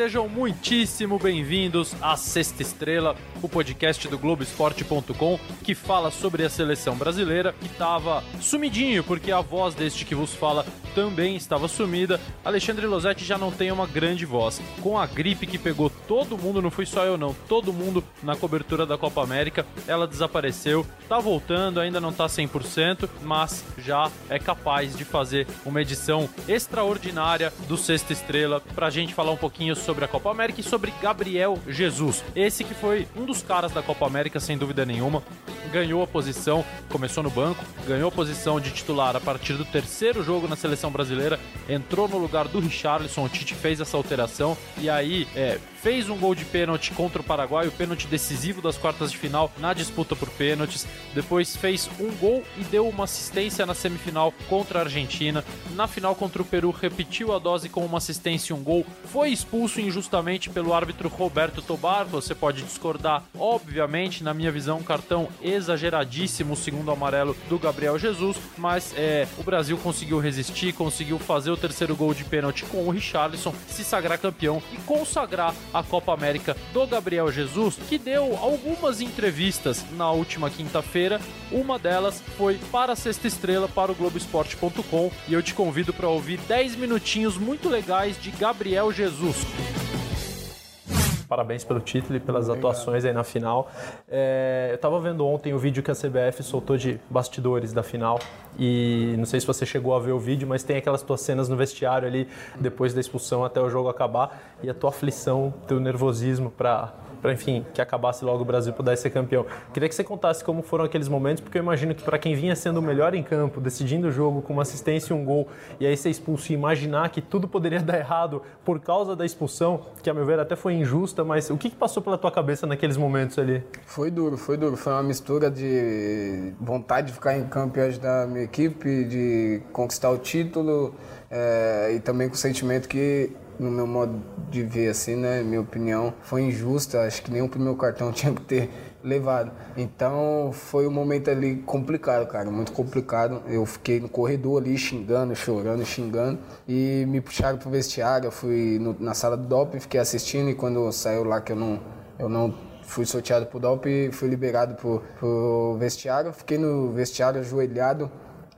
sejam muitíssimo bem-vindos à Sexta Estrela, o podcast do Globoesporte.com que fala sobre a seleção brasileira que estava sumidinho, porque a voz deste que vos fala também estava sumida. Alexandre Losetti já não tem uma grande voz. Com a gripe que pegou todo mundo, não fui só eu não, todo mundo na cobertura da Copa América, ela desapareceu, tá voltando, ainda não tá 100%, mas já é capaz de fazer uma edição extraordinária do Sexta Estrela pra gente falar um pouquinho sobre a Copa América e sobre Gabriel Jesus. Esse que foi um dos caras da Copa América, sem dúvida nenhuma. Ganhou a posição, começou no banco, ganhou a posição de titular a partir do terceiro jogo na seleção brasileira, entrou no lugar do Richarlison, o Tite fez essa alteração e aí é, fez um gol de pênalti contra o Paraguai, o pênalti decisivo das quartas de final na disputa por pênaltis. Depois fez um gol e deu uma assistência na semifinal contra a Argentina. Na final contra o Peru, repetiu a dose com uma assistência e um gol. Foi expulso injustamente pelo árbitro Roberto Tobar. Você pode discordar, obviamente, na minha visão, um cartão exageradíssimo, segundo amarelo do Gabriel Jesus. Mas é, o Brasil conseguiu resistir, conseguiu fazer o terceiro gol de pênalti com o Richarlison, se sagrar campeão e consagrar a Copa América do Gabriel Jesus, que deu algumas entrevistas na última quinta-feira. Uma delas foi para a Sexta Estrela, para o Globoesporte.com, e eu te convido para ouvir 10 minutinhos muito legais de Gabriel Jesus. Parabéns pelo título e pelas Obrigado. atuações aí na final. É, eu estava vendo ontem o vídeo que a CBF soltou de bastidores da final e não sei se você chegou a ver o vídeo, mas tem aquelas tuas cenas no vestiário ali depois da expulsão até o jogo acabar e a tua aflição, teu nervosismo para para enfim, que acabasse logo o Brasil pudesse ser campeão. Queria que você contasse como foram aqueles momentos, porque eu imagino que para quem vinha sendo o melhor em campo, decidindo o jogo com uma assistência e um gol, e aí ser expulso e imaginar que tudo poderia dar errado por causa da expulsão, que a meu ver até foi injusta, mas o que, que passou pela tua cabeça naqueles momentos ali? Foi duro, foi duro. Foi uma mistura de vontade de ficar em campo e ajudar a minha equipe, de conquistar o título, é, e também com o sentimento que no meu modo de ver, assim, né? Minha opinião foi injusta. Acho que nenhum primeiro cartão tinha que ter levado. Então foi um momento ali complicado, cara, muito complicado. Eu fiquei no corredor ali xingando, chorando, xingando e me puxaram pro vestiário. Eu fui no, na sala do doping, fiquei assistindo e quando saiu lá que eu não, eu não fui sorteado pro doping, fui liberado pro, pro vestiário. Fiquei no vestiário ajoelhado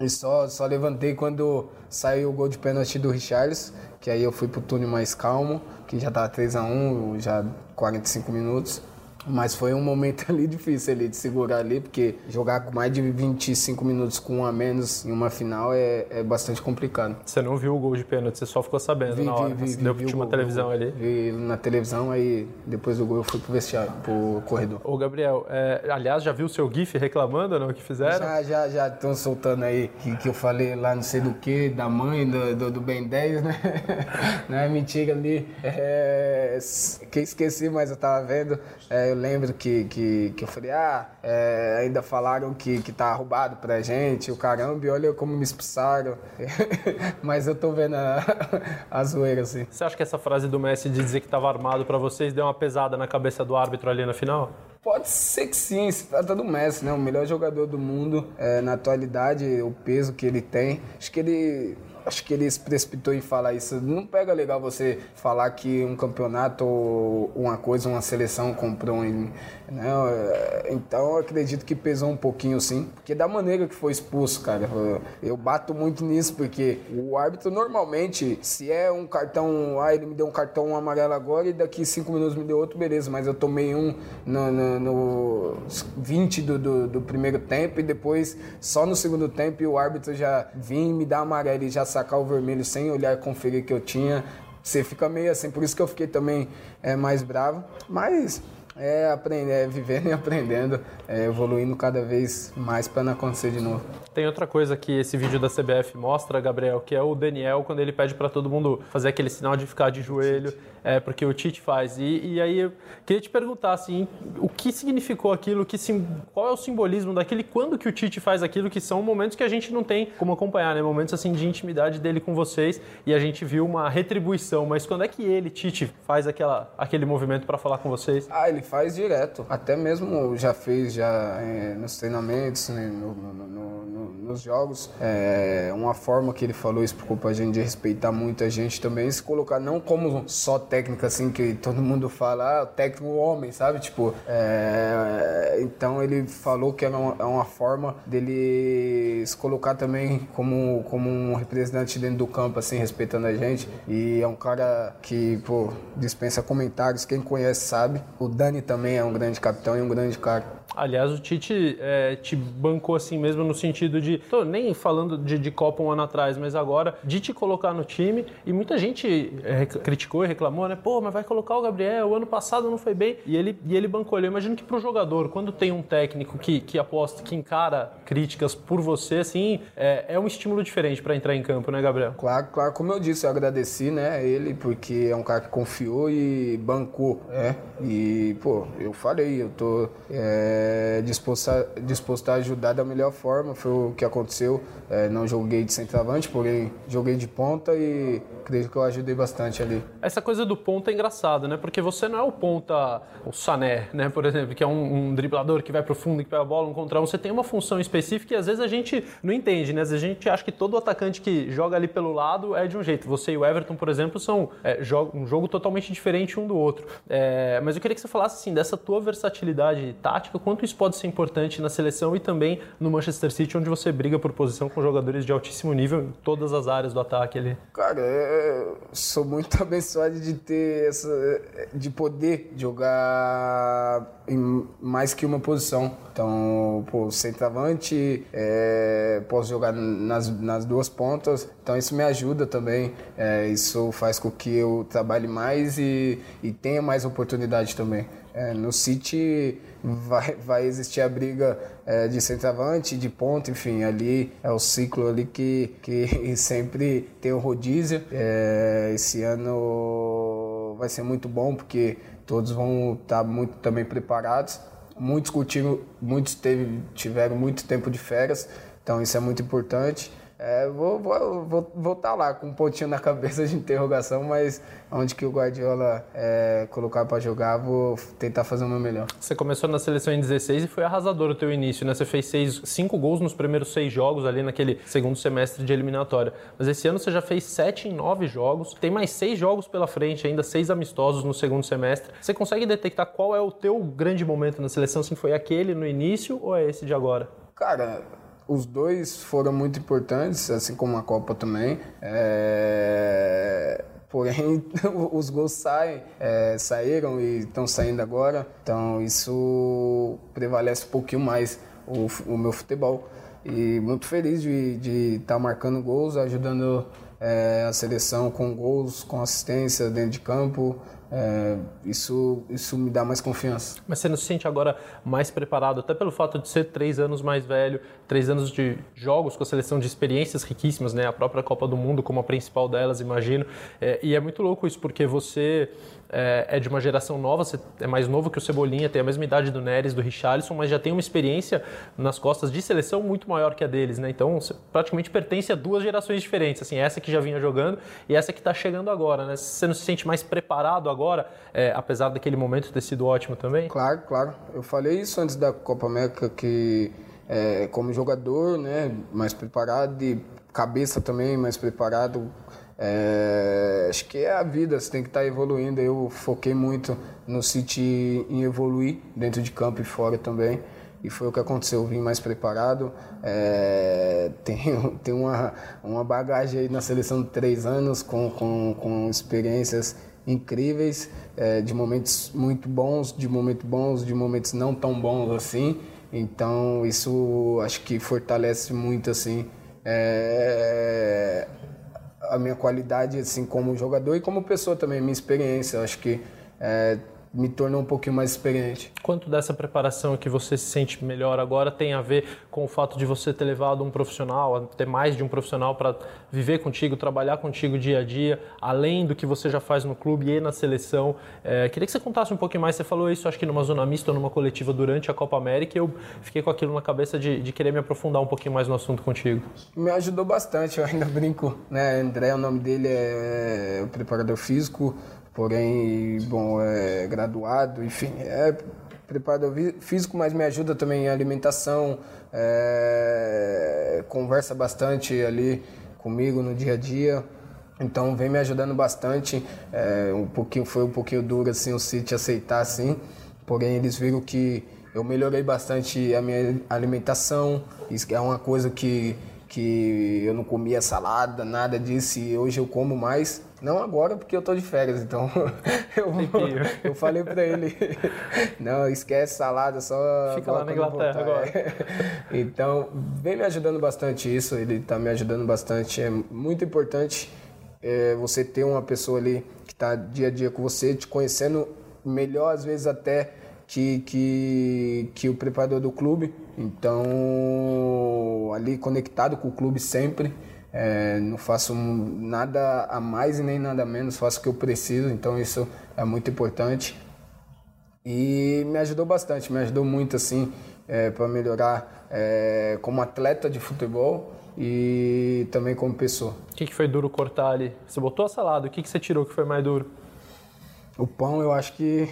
e só, só levantei quando saiu o gol de pênalti do Richarlison, que aí eu fui pro túnel mais calmo, que já tava 3 a 1 já 45 minutos. Mas foi um momento ali difícil ali de segurar ali, porque jogar com mais de 25 minutos com um a menos em uma final é, é bastante complicado. Você não viu o gol de pênalti, você só ficou sabendo vi, na hora. Vi, vi, Deu vi, uma televisão ali? Vi na televisão, aí depois do gol eu fui pro vestiário, pro corredor. Ô Gabriel, é, aliás, já viu o seu GIF reclamando não, o que fizeram? Já, já, já estão soltando aí que, que eu falei lá não sei do que, da mãe, do, do, do Ben 10, né? não é mentira ali. É, que esqueci, mas eu tava vendo. É, eu lembro que, que, que eu falei, ah, é, ainda falaram que, que tá roubado pra gente, o caramba, e olha como me expulsaram. Mas eu tô vendo a, a zoeira, assim. Você acha que essa frase do Messi de dizer que tava armado para vocês deu uma pesada na cabeça do árbitro ali na final? Pode ser que sim, se trata do Messi, né? O melhor jogador do mundo é, na atualidade, o peso que ele tem. Acho que ele acho que ele se precipitou em falar isso. Não pega legal você falar que um campeonato ou uma coisa, uma seleção comprou em né? Então eu acredito que pesou um pouquinho sim, porque da maneira que foi expulso, cara, eu bato muito nisso, porque o árbitro normalmente, se é um cartão, ah, ele me deu um cartão amarelo agora e daqui cinco minutos me deu outro, beleza, mas eu tomei um no, no, no 20 do, do, do, primeiro tempo e depois só no segundo tempo o árbitro já vinha me dar amarelo e já sacar o vermelho sem olhar e conferir que eu tinha. Você fica meio assim, por isso que eu fiquei também é, mais bravo. Mas é aprender, é vivendo e aprendendo, é, evoluindo cada vez mais para não acontecer de novo. Tem outra coisa que esse vídeo da CBF mostra, Gabriel, que é o Daniel quando ele pede para todo mundo fazer aquele sinal de ficar de joelho, é, porque o Tite faz. E, e, aí eu queria te perguntar assim, o que significou aquilo, que sim, qual é o simbolismo daquele, quando que o Tite faz aquilo, que são momentos que a gente não tem como acompanhar, né? Momentos assim de intimidade dele com vocês e a gente viu uma retribuição. Mas quando é que ele, Tite, faz aquela, aquele movimento para falar com vocês? Ah, ele faz direto. Até mesmo já fez já é, nos treinamentos, né, no, no, no nos jogos. É uma forma que ele falou, isso preocupa a gente de respeitar muito a gente também, se colocar não como só técnica, assim, que todo mundo fala, ah, técnico homem, sabe? Tipo, é, então ele falou que é uma, é uma forma dele se colocar também como, como um representante dentro do campo, assim, respeitando a gente. E é um cara que, pô, dispensa comentários, quem conhece sabe. O Dani também é um grande capitão e um grande cara. Aliás, o Tite é, te bancou assim mesmo no sentido de, tô nem falando de, de Copa um ano atrás, mas agora de te colocar no time e muita gente é, criticou e reclamou, né? Pô, mas vai colocar o Gabriel, o ano passado não foi bem e ele, e ele bancou. Eu imagino que para o jogador, quando tem um técnico que, que aposta, que encara críticas por você, assim, é, é um estímulo diferente para entrar em campo, né, Gabriel? Claro, claro. Como eu disse, eu agradeci, né, ele porque é um cara que confiou e bancou, né? E, pô, eu falei, eu tô. É, é, disposto, a, disposto a ajudar da melhor forma. Foi o que aconteceu. É, não joguei de centroavante, porém joguei de ponta e creio que eu ajudei bastante ali. Essa coisa do ponta é engraçado, né? Porque você não é o ponta, o Sané, né? Por exemplo, que é um, um driblador que vai pro fundo que pega a bola um contra um. Você tem uma função específica e às vezes a gente não entende, né? Às vezes a gente acha que todo atacante que joga ali pelo lado é de um jeito. Você e o Everton, por exemplo, são é, um jogo totalmente diferente um do outro. É, mas eu queria que você falasse assim dessa tua versatilidade tática, quanto isso pode ser importante na seleção e também no Manchester City, onde você briga por posição com jogadores de altíssimo nível em todas as áreas do ataque ali. Cara, é, sou muito abençoado de ter essa, de poder jogar em mais que uma posição. Então, pô, centroavante, é, posso jogar nas, nas duas pontas, então isso me ajuda também. É, isso faz com que eu trabalhe mais e, e tenha mais oportunidade também. É, no City vai, vai existir a briga é, de centroavante, de ponta, enfim, ali é o ciclo ali que, que sempre tem o rodízio. É, esse ano vai ser muito bom porque todos vão estar muito também preparados. Muitos curtiram, muitos teve, tiveram muito tempo de férias, então isso é muito importante. É, vou vou, vou, vou tá lá com um pontinho na cabeça de interrogação, mas onde que o Guardiola é, colocar para jogar, vou tentar fazer o meu melhor. Você começou na seleção em 16 e foi arrasador o teu início, né? Você fez seis, cinco gols nos primeiros seis jogos ali naquele segundo semestre de eliminatória. Mas esse ano você já fez sete em nove jogos, tem mais seis jogos pela frente, ainda seis amistosos no segundo semestre. Você consegue detectar qual é o teu grande momento na seleção? Se foi aquele no início ou é esse de agora? Cara, os dois foram muito importantes, assim como a Copa também. É... Porém, os gols saem, é, saíram e estão saindo agora. Então, isso prevalece um pouquinho mais o, o meu futebol. E muito feliz de estar tá marcando gols, ajudando é, a seleção com gols, com assistência dentro de campo. É, isso, isso me dá mais confiança. Mas você não se sente agora mais preparado, até pelo fato de ser três anos mais velho, três anos de jogos com a seleção de experiências riquíssimas, né? A própria Copa do Mundo como a principal delas, imagino. É, e é muito louco isso, porque você é, é, de uma geração nova, você é mais novo que o Cebolinha, tem a mesma idade do Neres, do Richarlison, mas já tem uma experiência nas costas de seleção muito maior que a deles, né? Então, praticamente pertence a duas gerações diferentes, assim, essa que já vinha jogando e essa que está chegando agora, né? Você não se sente mais preparado agora, é, apesar daquele momento ter sido ótimo também? Claro, claro. Eu falei isso antes da Copa América, que é, como jogador, né, mais preparado e cabeça também mais preparado, é, acho que é a vida, você tem que estar tá evoluindo. Eu foquei muito no City em evoluir dentro de campo e fora também. E foi o que aconteceu, eu vim mais preparado. É, tem tem uma, uma bagagem aí na seleção de três anos, com, com, com experiências incríveis, é, de momentos muito bons, de momentos bons, de momentos não tão bons assim. Então isso acho que fortalece muito assim é, a minha qualidade assim como jogador e como pessoa também, minha experiência. Acho que é, me tornou um pouquinho mais experiente. Quanto dessa preparação que você se sente melhor agora tem a ver com o fato de você ter levado um profissional, ter mais de um profissional para viver contigo, trabalhar contigo dia a dia, além do que você já faz no clube e na seleção? É, queria que você contasse um pouquinho mais. Você falou isso, acho que numa zona mista ou numa coletiva durante a Copa América, e eu fiquei com aquilo na cabeça de, de querer me aprofundar um pouquinho mais no assunto contigo. Me ajudou bastante, eu ainda brinco, né? André, o nome dele é, é o preparador físico porém, bom, é graduado, enfim, é preparador físico, mas me ajuda também em alimentação, é, conversa bastante ali comigo no dia a dia. Então vem me ajudando bastante. É, um pouquinho foi um pouquinho duro assim o City aceitar assim, porém eles viram que eu melhorei bastante a minha alimentação. Isso é uma coisa que que eu não comia salada, nada disso, e hoje eu como mais. Não agora, porque eu tô de férias, então eu, eu falei para ele, não, esquece salada, só... Fica lá na Inglaterra agora. Então, vem me ajudando bastante isso, ele tá me ajudando bastante, é muito importante é, você ter uma pessoa ali que tá dia a dia com você, te conhecendo melhor, às vezes até que, que, que o preparador do clube. Então, ali conectado com o clube sempre. É, não faço nada a mais e nem nada a menos, faço o que eu preciso, então isso é muito importante. E me ajudou bastante, me ajudou muito assim é, para melhorar é, como atleta de futebol e também como pessoa. O que, que foi duro cortar ali? Você botou a salada, o que, que você tirou que foi mais duro? O pão eu acho que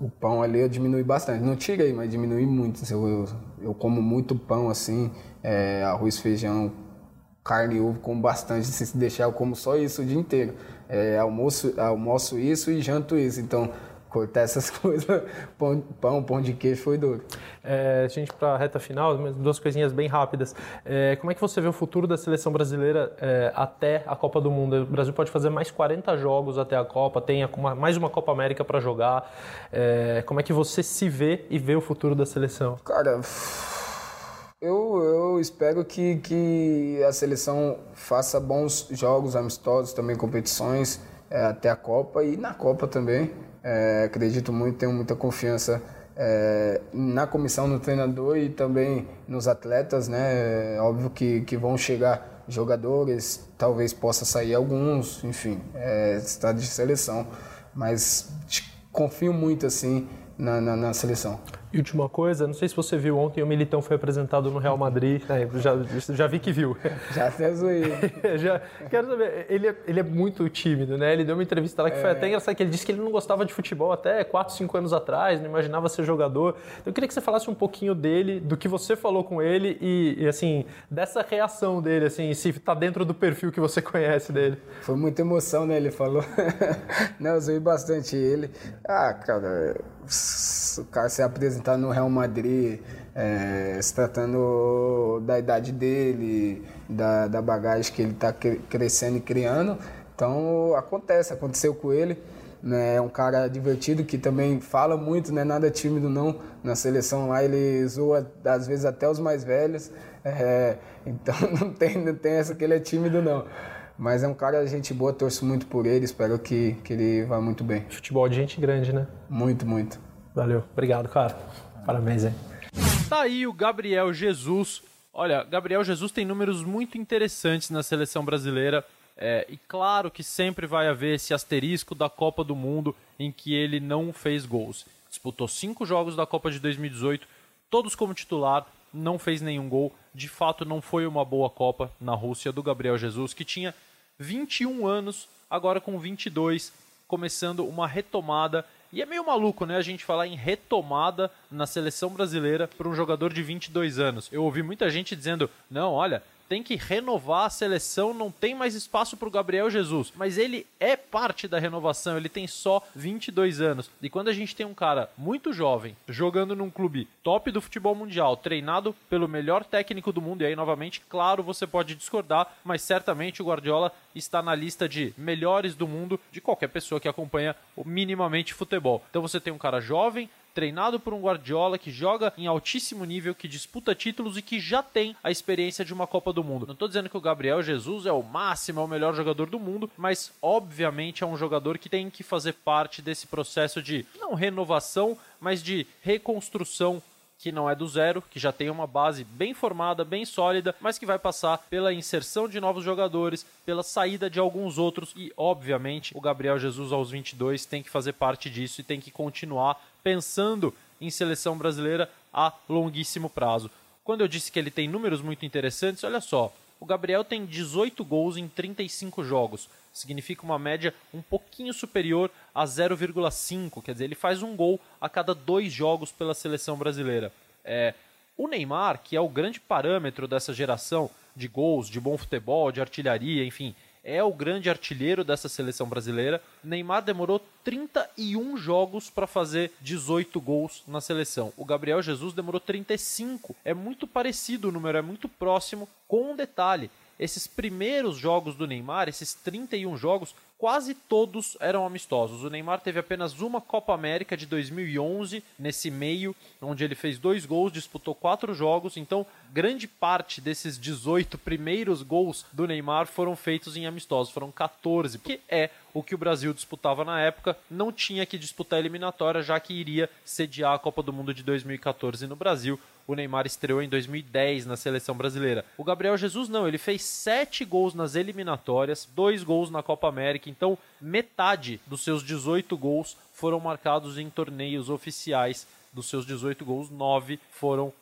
o pão ali eu diminui bastante. Não tirei, mas diminui muito. Eu, eu, como muito pão assim, é, arroz, feijão, carne e ovo, como bastante. Se deixar, eu como só isso o dia inteiro. É, almoço, almoço isso e janto isso. Então, cortar essas coisas, pão, pão, pão de queijo foi duro. É, gente, para a reta final, duas coisinhas bem rápidas. É, como é que você vê o futuro da seleção brasileira é, até a Copa do Mundo? O Brasil pode fazer mais 40 jogos até a Copa, tem uma, mais uma Copa América para jogar. É, como é que você se vê e vê o futuro da seleção? Cara, eu, eu espero que, que a seleção faça bons jogos amistosos, também competições é, até a Copa e na Copa também. É, acredito muito, tenho muita confiança é, na comissão, no treinador e também nos atletas, né? É óbvio que, que vão chegar jogadores, talvez possa sair alguns, enfim, é estado de seleção, mas confio muito assim na, na, na seleção. E última coisa, não sei se você viu ontem, o Militão foi apresentado no Real Madrid. É, já, já vi que viu. Já até zoei. já, quero saber, ele é, ele é muito tímido, né? Ele deu uma entrevista lá que é. foi até engraçado, que ele disse que ele não gostava de futebol até 4, 5 anos atrás, não imaginava ser jogador. Então, eu queria que você falasse um pouquinho dele, do que você falou com ele e, e assim, dessa reação dele, assim, se tá dentro do perfil que você conhece dele. Foi muita emoção, né? Ele falou. não, eu zoei bastante ele. Ah, cara, o cara se apresentou está no Real Madrid, é, se tratando da idade dele, da, da bagagem que ele está crescendo e criando. Então acontece, aconteceu com ele. Né, é um cara divertido que também fala muito, não é nada tímido não. Na seleção lá ele zoa às vezes até os mais velhos. É, então não tem, não tem essa que ele é tímido não. Mas é um cara de gente boa, torço muito por ele, espero que, que ele vá muito bem. Futebol de gente grande, né? Muito, muito. Valeu. Obrigado, cara. Parabéns, hein? Tá aí o Gabriel Jesus. Olha, Gabriel Jesus tem números muito interessantes na seleção brasileira. É, e claro que sempre vai haver esse asterisco da Copa do Mundo em que ele não fez gols. Disputou cinco jogos da Copa de 2018, todos como titular, não fez nenhum gol. De fato, não foi uma boa Copa na Rússia do Gabriel Jesus, que tinha 21 anos, agora com 22, começando uma retomada e é meio maluco, né, a gente falar em retomada na seleção brasileira para um jogador de 22 anos. Eu ouvi muita gente dizendo: não, olha, tem que renovar a seleção, não tem mais espaço para o Gabriel Jesus. Mas ele é parte da renovação, ele tem só 22 anos. E quando a gente tem um cara muito jovem, jogando num clube top do futebol mundial, treinado pelo melhor técnico do mundo, e aí novamente, claro, você pode discordar, mas certamente o Guardiola está na lista de melhores do mundo de qualquer pessoa que acompanha minimamente futebol. Então você tem um cara jovem, treinado por um Guardiola que joga em altíssimo nível, que disputa títulos e que já tem a experiência de uma Copa do Mundo. Não estou dizendo que o Gabriel Jesus é o máximo, é o melhor jogador do mundo, mas obviamente é um jogador que tem que fazer parte desse processo de não renovação, mas de reconstrução que não é do zero, que já tem uma base bem formada, bem sólida, mas que vai passar pela inserção de novos jogadores, pela saída de alguns outros e, obviamente, o Gabriel Jesus aos 22 tem que fazer parte disso e tem que continuar pensando em seleção brasileira a longuíssimo prazo. Quando eu disse que ele tem números muito interessantes, olha só, O Gabriel tem 18 gols em 35 jogos. Significa uma média um pouquinho superior a 0,5. Quer dizer, ele faz um gol a cada dois jogos pela seleção brasileira. É, o Neymar, que é o grande parâmetro dessa geração de gols, de bom futebol, de artilharia, enfim, é o grande artilheiro dessa seleção brasileira. Neymar demorou 31 jogos para fazer 18 gols na seleção. O Gabriel Jesus demorou 35. É muito parecido o número, é muito próximo, com um detalhe. Esses primeiros jogos do Neymar, esses 31 jogos, quase todos eram amistosos. O Neymar teve apenas uma Copa América de 2011 nesse meio, onde ele fez dois gols, disputou quatro jogos. Então, grande parte desses 18 primeiros gols do Neymar foram feitos em amistosos, foram 14, que é o que o Brasil disputava na época. Não tinha que disputar a eliminatória, já que iria sediar a Copa do Mundo de 2014 no Brasil. O Neymar estreou em 2010 na seleção brasileira. O Gabriel Jesus não, ele fez sete gols nas eliminatórias, dois gols na Copa América. Então, metade dos seus 18 gols foram marcados em torneios oficiais. Dos seus 18 gols, nove foram,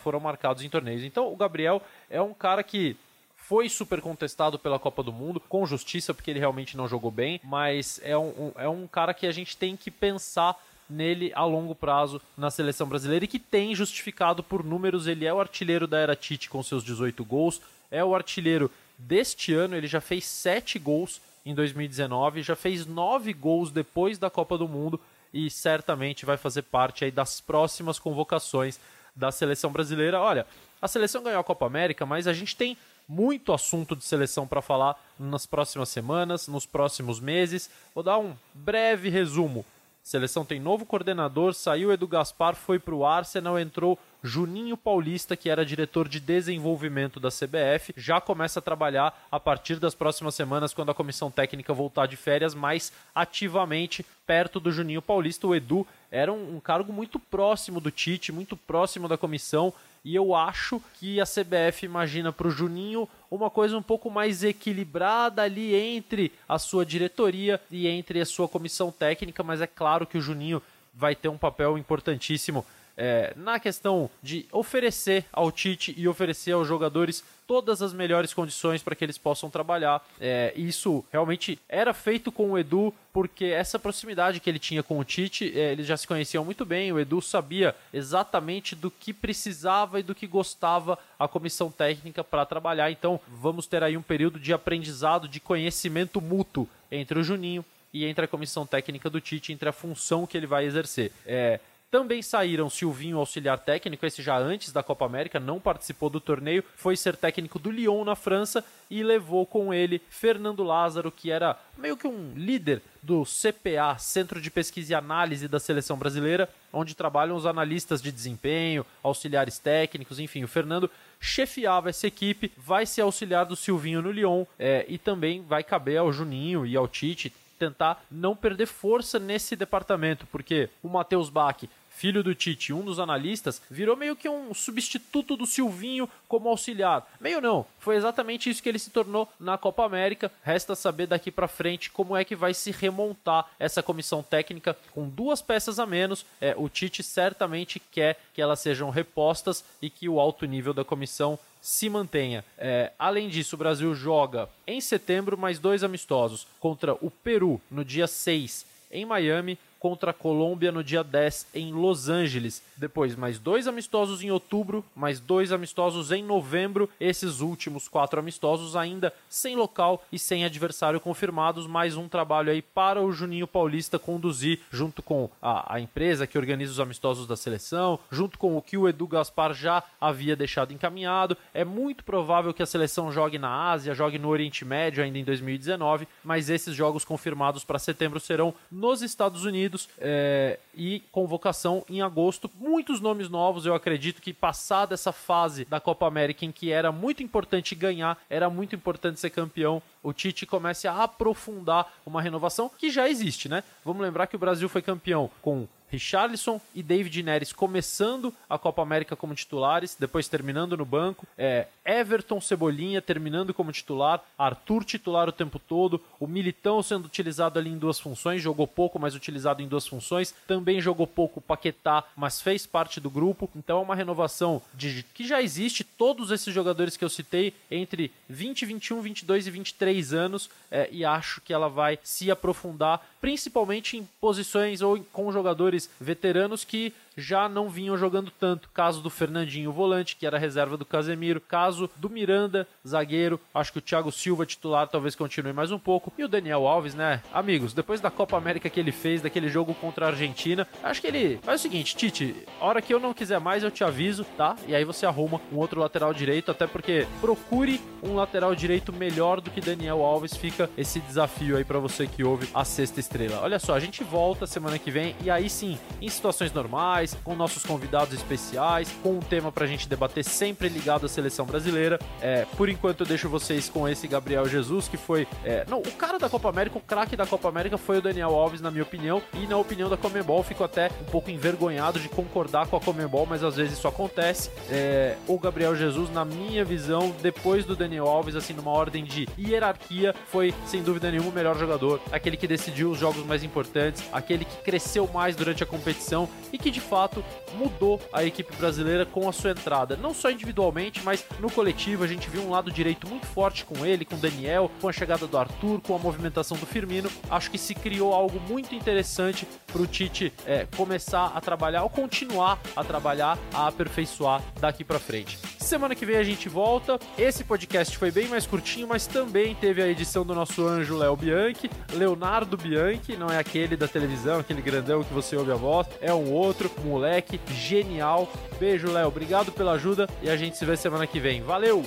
foram marcados em torneios. Então, o Gabriel é um cara que foi super contestado pela Copa do Mundo, com justiça, porque ele realmente não jogou bem, mas é um, um, é um cara que a gente tem que pensar nele a longo prazo na seleção brasileira e que tem justificado por números. Ele é o artilheiro da era Tite com seus 18 gols, é o artilheiro deste ano, ele já fez 7 gols em 2019, já fez 9 gols depois da Copa do Mundo e certamente vai fazer parte aí das próximas convocações da seleção brasileira. Olha, a seleção ganhou a Copa América, mas a gente tem muito assunto de seleção para falar nas próximas semanas, nos próximos meses. Vou dar um breve resumo Seleção tem novo coordenador, saiu Edu Gaspar, foi para o Arsenal, entrou Juninho Paulista, que era diretor de desenvolvimento da CBF, já começa a trabalhar a partir das próximas semanas, quando a comissão técnica voltar de férias, mais ativamente perto do Juninho Paulista. O Edu era um, um cargo muito próximo do Tite, muito próximo da comissão, e eu acho que a CBF imagina para o Juninho uma coisa um pouco mais equilibrada ali entre a sua diretoria e entre a sua comissão técnica, mas é claro que o Juninho vai ter um papel importantíssimo é, na questão de oferecer ao Tite e oferecer aos jogadores todas as melhores condições para que eles possam trabalhar. É, isso realmente era feito com o Edu, porque essa proximidade que ele tinha com o Tite, é, eles já se conheciam muito bem. O Edu sabia exatamente do que precisava e do que gostava a comissão técnica para trabalhar. Então, vamos ter aí um período de aprendizado, de conhecimento mútuo entre o Juninho e entre a comissão técnica do Tite, entre a função que ele vai exercer. É, também saíram Silvinho, auxiliar técnico, esse já antes da Copa América, não participou do torneio, foi ser técnico do Lyon na França e levou com ele Fernando Lázaro, que era meio que um líder do CPA, Centro de Pesquisa e Análise da Seleção Brasileira, onde trabalham os analistas de desempenho, auxiliares técnicos, enfim, o Fernando chefiava essa equipe, vai ser auxiliar do Silvinho no Lyon é, e também vai caber ao Juninho e ao Tite tentar não perder força nesse departamento, porque o Matheus Bach filho do Tite, um dos analistas, virou meio que um substituto do Silvinho como auxiliar. Meio não, foi exatamente isso que ele se tornou na Copa América. Resta saber daqui para frente como é que vai se remontar essa comissão técnica com duas peças a menos. É, o Tite certamente quer que elas sejam repostas e que o alto nível da comissão se mantenha. É, além disso, o Brasil joga em setembro mais dois amistosos contra o Peru no dia 6 em Miami contra a Colômbia no dia 10 em Los Angeles. Depois, mais dois amistosos em outubro, mais dois amistosos em novembro. Esses últimos quatro amistosos ainda sem local e sem adversário confirmados. Mais um trabalho aí para o Juninho Paulista conduzir, junto com a, a empresa que organiza os amistosos da seleção, junto com o que o Edu Gaspar já havia deixado encaminhado. É muito provável que a seleção jogue na Ásia, jogue no Oriente Médio ainda em 2019, mas esses jogos confirmados para setembro serão nos Estados Unidos Unidos é, e convocação em agosto. Muitos nomes novos, eu acredito que passada essa fase da Copa América em que era muito importante ganhar, era muito importante ser campeão, o Tite comece a aprofundar uma renovação que já existe, né? Vamos lembrar que o Brasil foi campeão com Richarlison e David Neres começando a Copa América como titulares, depois terminando no banco. É, Everton Cebolinha terminando como titular, Arthur titular o tempo todo, o Militão sendo utilizado ali em duas funções, jogou pouco, mas utilizado em duas funções. Também jogou pouco Paquetá, mas fez parte do grupo. Então é uma renovação de, que já existe. Todos esses jogadores que eu citei entre 20, 21, 22 e 23 anos, é, e acho que ela vai se aprofundar, principalmente em posições ou com jogadores veteranos que já não vinham jogando tanto. Caso do Fernandinho, volante, que era reserva do Casemiro. Caso do Miranda, zagueiro. Acho que o Thiago Silva, titular, talvez continue mais um pouco. E o Daniel Alves, né? Amigos, depois da Copa América que ele fez, daquele jogo contra a Argentina, acho que ele faz o seguinte, Tite, a hora que eu não quiser mais, eu te aviso, tá? E aí você arruma um outro lateral direito, até porque procure um lateral direito melhor do que Daniel Alves. Fica esse desafio aí para você que ouve a sexta estrela. Olha só, a gente volta semana que vem e aí sim, em situações normais com nossos convidados especiais, com um tema pra gente debater sempre ligado à seleção brasileira. É, por enquanto eu deixo vocês com esse Gabriel Jesus, que foi. É, não, o cara da Copa América, o craque da Copa América foi o Daniel Alves, na minha opinião, e na opinião da Comembol, fico até um pouco envergonhado de concordar com a Comembol, mas às vezes isso acontece. É, o Gabriel Jesus, na minha visão, depois do Daniel Alves, assim, numa ordem de hierarquia, foi sem dúvida nenhuma o melhor jogador, aquele que decidiu os jogos mais importantes, aquele que cresceu mais durante a competição e que de fato fato mudou a equipe brasileira com a sua entrada. Não só individualmente, mas no coletivo. A gente viu um lado direito muito forte com ele, com o Daniel, com a chegada do Arthur, com a movimentação do Firmino. Acho que se criou algo muito interessante para o Tite é, começar a trabalhar ou continuar a trabalhar, a aperfeiçoar daqui para frente. Semana que vem a gente volta. Esse podcast foi bem mais curtinho, mas também teve a edição do nosso anjo Léo Bianchi, Leonardo Bianchi, não é aquele da televisão, aquele grandão que você ouve a voz, é um outro, moleque genial. Beijo, Léo. Obrigado pela ajuda e a gente se vê semana que vem. Valeu!